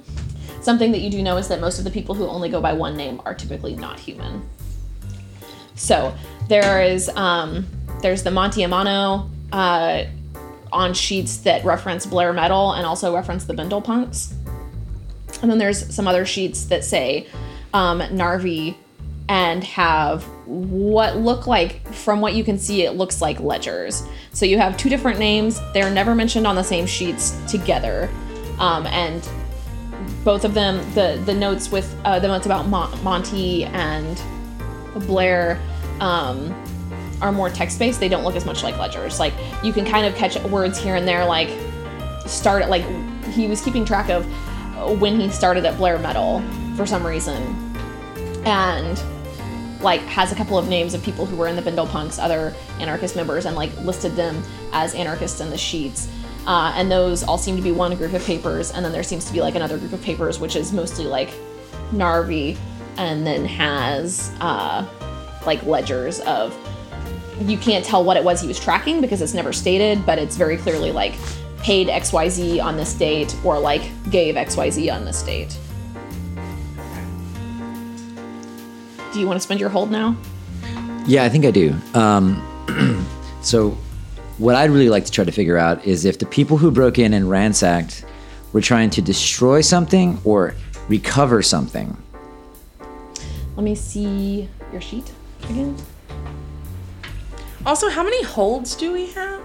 something that you do know is that most of the people who only go by one name are typically not human. So there is um, there's the Monte Amano uh, on sheets that reference Blair Metal and also reference the Bindle Punks. And then there's some other sheets that say um, Narvi and have what look like, from what you can see, it looks like ledgers. So you have two different names. They're never mentioned on the same sheets together. Um, and both of them, the, the notes with uh, the notes about Mon- Monty and Blair um, are more text based. They don't look as much like ledgers. Like you can kind of catch words here and there, like start like he was keeping track of when he started at Blair Metal for some reason, and like has a couple of names of people who were in the Bindle Punks, other anarchist members, and like listed them as anarchists in the sheets. Uh, and those all seem to be one group of papers, and then there seems to be like another group of papers, which is mostly like Narvi, and then has uh, like ledgers of you can't tell what it was he was tracking because it's never stated, but it's very clearly like paid XYZ on this date or like gave XYZ on this date. Do you want to spend your hold now? Yeah, I think I do. Um, so, what I'd really like to try to figure out is if the people who broke in and ransacked were trying to destroy something or recover something. Let me see your sheet again. Also, how many holds do we have?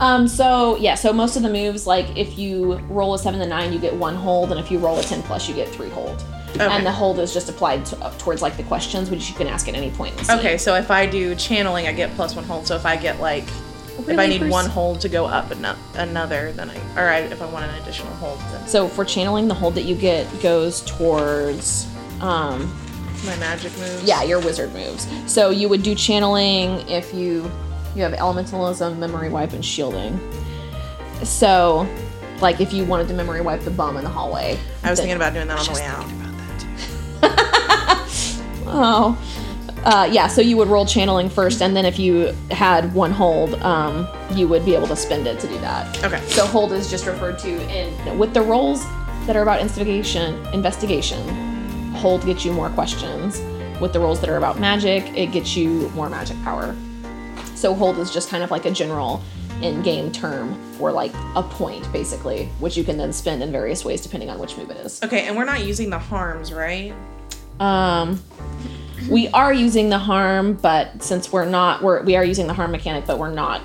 Um, so yeah, so most of the moves, like if you roll a seven to nine, you get one hold, and if you roll a ten plus, you get three hold. Okay. And the hold is just applied to, up towards like the questions, which you can ask at any point. In the scene. Okay, so if I do channeling, I get plus one hold. So if I get like, if I Really, need Bruce? one hold to go up ano- another, then I, or I, if I want an additional hold, then So for channeling, the hold that you get goes towards, um, my magic moves. yeah, your wizard moves. So you would do channeling if you you have elementalism, memory wipe, and shielding. So, like if you wanted to memory wipe the bum in the hallway. I was thinking about doing that on the way out. I thinking about that too. Oh. Uh, yeah, so you would roll channeling first, and then if you had one hold, um, you would be able to spend it to do that. Okay. So hold is just referred to in with the rolls that are about investigation. Investigation, hold gets you more questions. With the rolls that are about magic, it gets you more magic power. So hold is just kind of like a general in-game term for like a point, basically, which you can then spend in various ways depending on which move it is. Okay, and we're not using the harms, right? Um, we are using the harm, but since we're not, we're we are using the harm mechanic, but we're not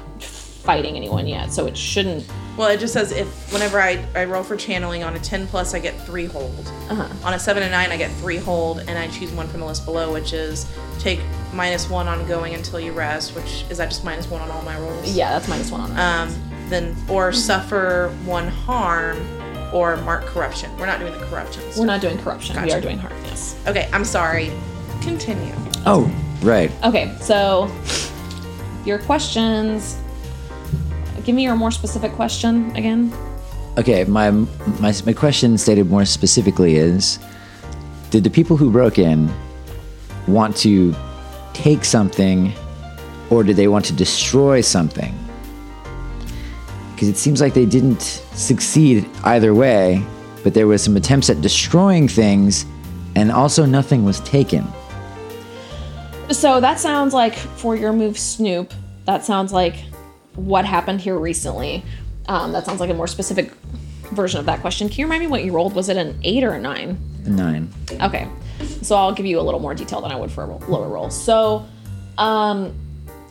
fighting anyone yet, so it shouldn't. Well, it just says if whenever I, I roll for channeling on a 10 plus, I get three hold. Uh-huh. On a 7 and 9, I get three hold, and I choose one from the list below, which is take minus one on going until you rest, which is that just minus one on all my rolls? Yeah, that's minus one on that. Um, then, or suffer one harm, or mark corruption. We're not doing the corruptions. we're not doing corruption. We are doing harm. Yes. Okay, I'm sorry. Continue. Oh, right. Okay, so your questions. Give me your more specific question again. Okay, my, my my question stated more specifically is: Did the people who broke in want to take something, or did they want to destroy something? because it seems like they didn't succeed either way, but there was some attempts at destroying things, and also nothing was taken. So that sounds like for your move, Snoop. That sounds like what happened here recently. Um, that sounds like a more specific version of that question. Can you remind me what you rolled? Was it an eight or a nine? Nine. Okay, so I'll give you a little more detail than I would for a lower roll. So, um,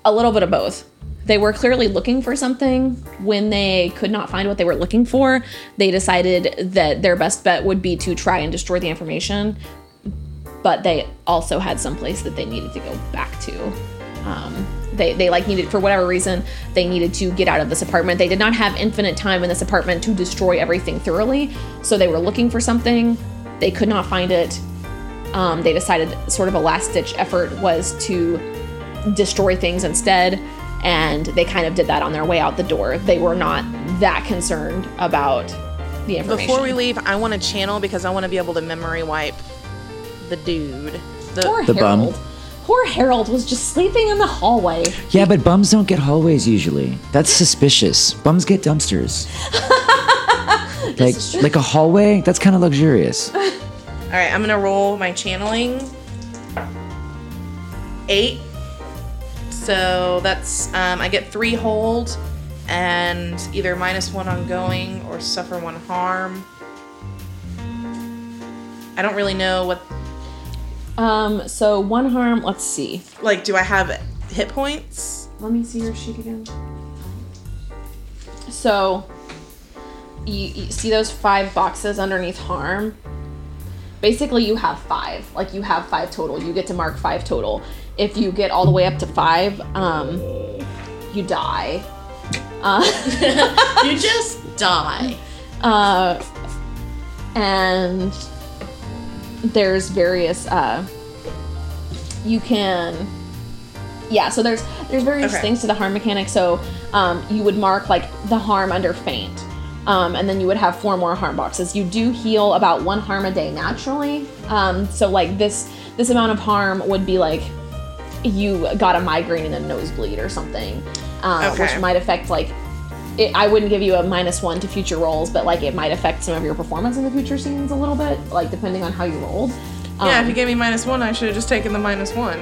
a little bit of both. They were clearly looking for something. When they could not find what they were looking for, they decided that their best bet would be to try and destroy the information. But they also had some place that they needed to go back to. Um, they, they like needed for whatever reason they needed to get out of this apartment. They did not have infinite time in this apartment to destroy everything thoroughly so they were looking for something. They could not find it. Um, they decided sort of a last ditch effort was to destroy things instead and they kind of did that on their way out the door. They were not that concerned about the information. Before we leave, I want to channel because I want to be able to memory wipe the dude. The, poor The bum. Poor harold was just sleeping in the hallway Yeah, but bums don't get hallways usually. That's suspicious. Bums get dumpsters. like like a hallway, that's kind of luxurious. All right, I'm gonna roll my channeling. Eight. So that's um, I get three hold, and either minus one ongoing or suffer one harm. I don't really know what. Um so one harm let's see Like, do I have hit points? Let me see your sheet again. So, you, you see those five boxes underneath harm? Basically, you have five. Like, you have five total. You get to mark five total. If you get all the way up to five, um, you die. You just die. Uh, and there's various, uh, you can yeah so there's there's various Okay. things to the harm mechanic so um, you would mark like the harm under faint um, and then you would have four more harm boxes you do heal about one harm a day naturally um, so like this this amount of harm would be like you got a migraine and a nosebleed or something uh, Okay. which might affect like it, I wouldn't give you a minus one to future rolls, but like it might affect some of your performance in the future scenes a little bit, like depending on how you rolled. yeah, Um, if you gave me minus one, I should have just taken the minus one.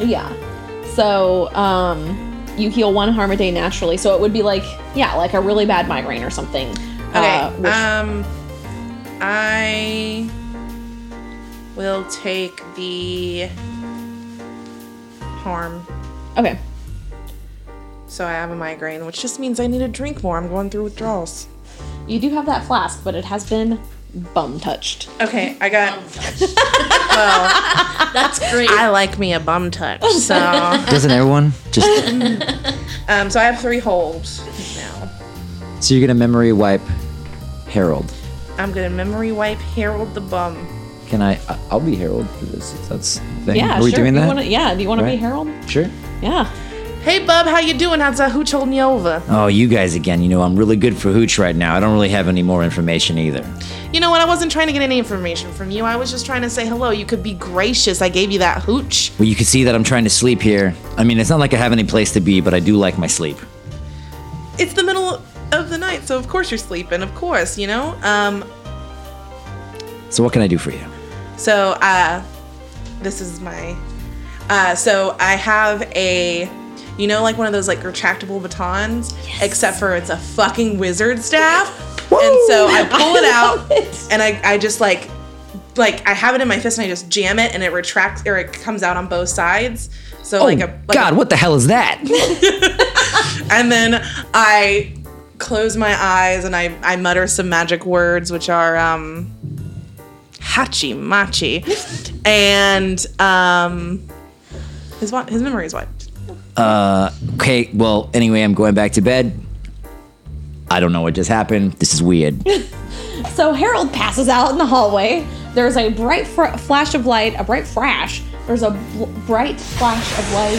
yeah. So, um, you heal one harm a day naturally. So it would be like, yeah, like a really bad migraine or something. Okay. Uh, which, um, I will take the harm. okay. So I have a migraine, which just means I need to drink more. I'm going through withdrawals. You do have that flask, but it has been bum touched. Okay, I got. That's great. I like me a bum touch. So, Doesn't everyone? Just um, so I have three holds now. so you're gonna memory wipe Harold. I'm gonna memory wipe Harold the bum. Can I? I- I'll be Harold for this. If that's the thing. Yeah, Are we sure. doing you that? Wanna, yeah. Do you want to be Right. Harold? Sure. Yeah. Hey, bub, how you doing? How's that hooch holding you over? Oh, you guys again. You know, I'm really good for hooch right now. I don't really have any more information either. You know what? I wasn't trying to get any information from you. I was just trying to say hello. You could be gracious. I gave you that hooch. Well, you can see that I'm trying to sleep here. I mean, it's not like I have any place to be, but I do like my sleep. It's the middle of the night, so of course you're sleeping. Of course, you know. Um, So what can I do for you? So, uh, this is my. Uh, so I have a, you know, like one of those like retractable batons, except for it's a fucking wizard staff. And so I pull it out, and I, I just like, like I have it in my fist, and I just jam it, and it retracts or it comes out on both sides. So like a like a- Oh, God, what the hell is that? and then I close my eyes and I, I mutter some magic words, which are um, hachi machi, and um, his his memory is wiped. Okay, well, anyway, I'm going back to bed. I don't know what just happened. This is weird. So Harold passes out in the hallway. There's a bright fr- flash of light, a bright flash. There's a bl- bright flash of light.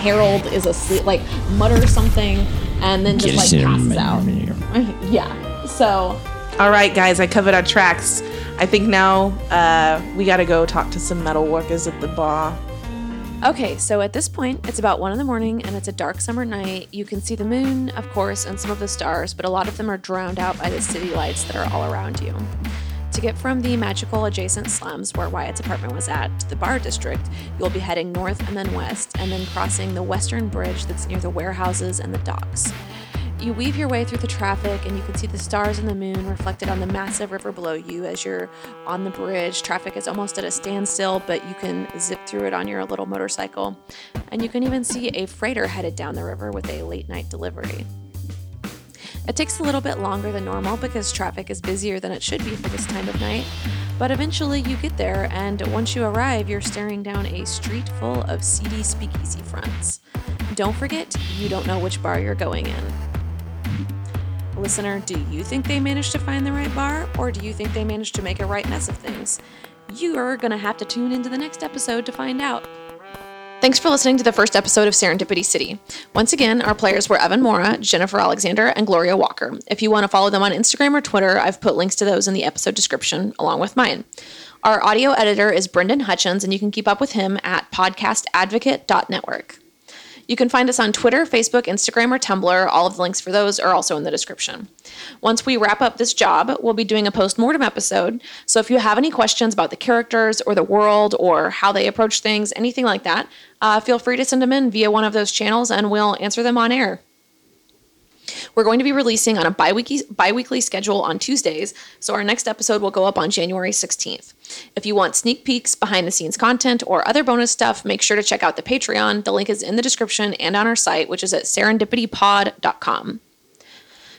Harold is asleep, like mutters something, and then just like passes out. Yeah. So All right, guys, I covered our tracks. I think now uh, we gotta go talk to some metal workers at the bar. Okay, so at this point, it's about one in the morning and it's a dark summer night. You can see the moon, of course, and some of the stars, but a lot of them are drowned out by the city lights that are all around you. To get from the magical adjacent slums where Wyatt's apartment was at to the bar district, you'll be heading north and then west, and then crossing the western bridge that's near the warehouses and the docks. You weave your way through the traffic and you can see the stars and the moon reflected on the massive river below you as you're on the bridge. Traffic is almost at a standstill, but you can zip through it on your little motorcycle. And you can even see a freighter headed down the river with a late night delivery. It takes a little bit longer than normal because traffic is busier than it should be for this time of night, but eventually you get there, and once you arrive, you're staring down a street full of seedy speakeasy fronts. Don't forget, you don't know which bar you're going in. Listener, do you think they managed to find the right bar, or do you think they managed to make a right mess of things? You are going to have to tune into the next episode to find out. Thanks for listening to the first episode of Serendipity City. Once again, our players were Evan Mora, Jennifer Alexander, and Gloria Walker. If you want to follow them on Instagram or Twitter, I've put links to those in the episode description, along with mine. Our audio editor is Brendan Hutchins, and you can keep up with him at podcastadvocate.network. You can find us on Twitter, Facebook, Instagram, or Tumblr. All of the links for those are also in the description. Once we wrap up this job, we'll be doing a post-mortem episode. So if you have any questions about the characters or the world or how they approach things, anything like that, uh, feel free to send them in via one of those channels and we'll answer them on air. We're going to be releasing on a bi-weekly schedule on Tuesdays, so our next episode will go up on January 16th. If you want sneak peeks, behind the scenes content, or other bonus stuff, make sure to check out the Patreon. The link is in the description and on our site, which is at serendipitypod.com.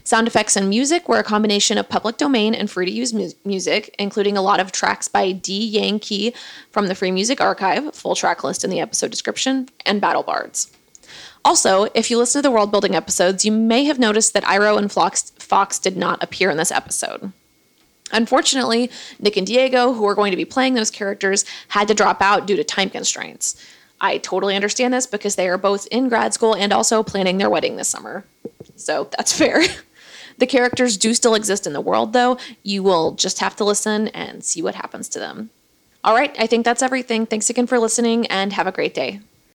Sound effects and music were a combination of public domain and free to use mu- music, including a lot of tracks by D. Yang from the Free Music Archive, full track list in the episode description, and Battle Bards. Also, if you listen to the world building episodes, you may have noticed that Iroh and Fox did not appear in this episode. Unfortunately, Nick and Diego, who are going to be playing those characters, had to drop out due to time constraints. I totally understand this because they are both in grad school and also planning their wedding this summer. So that's fair. the characters do still exist in the world, though. You will just have to listen and see what happens to them. All right, I think that's everything. Thanks again for listening and have a great day.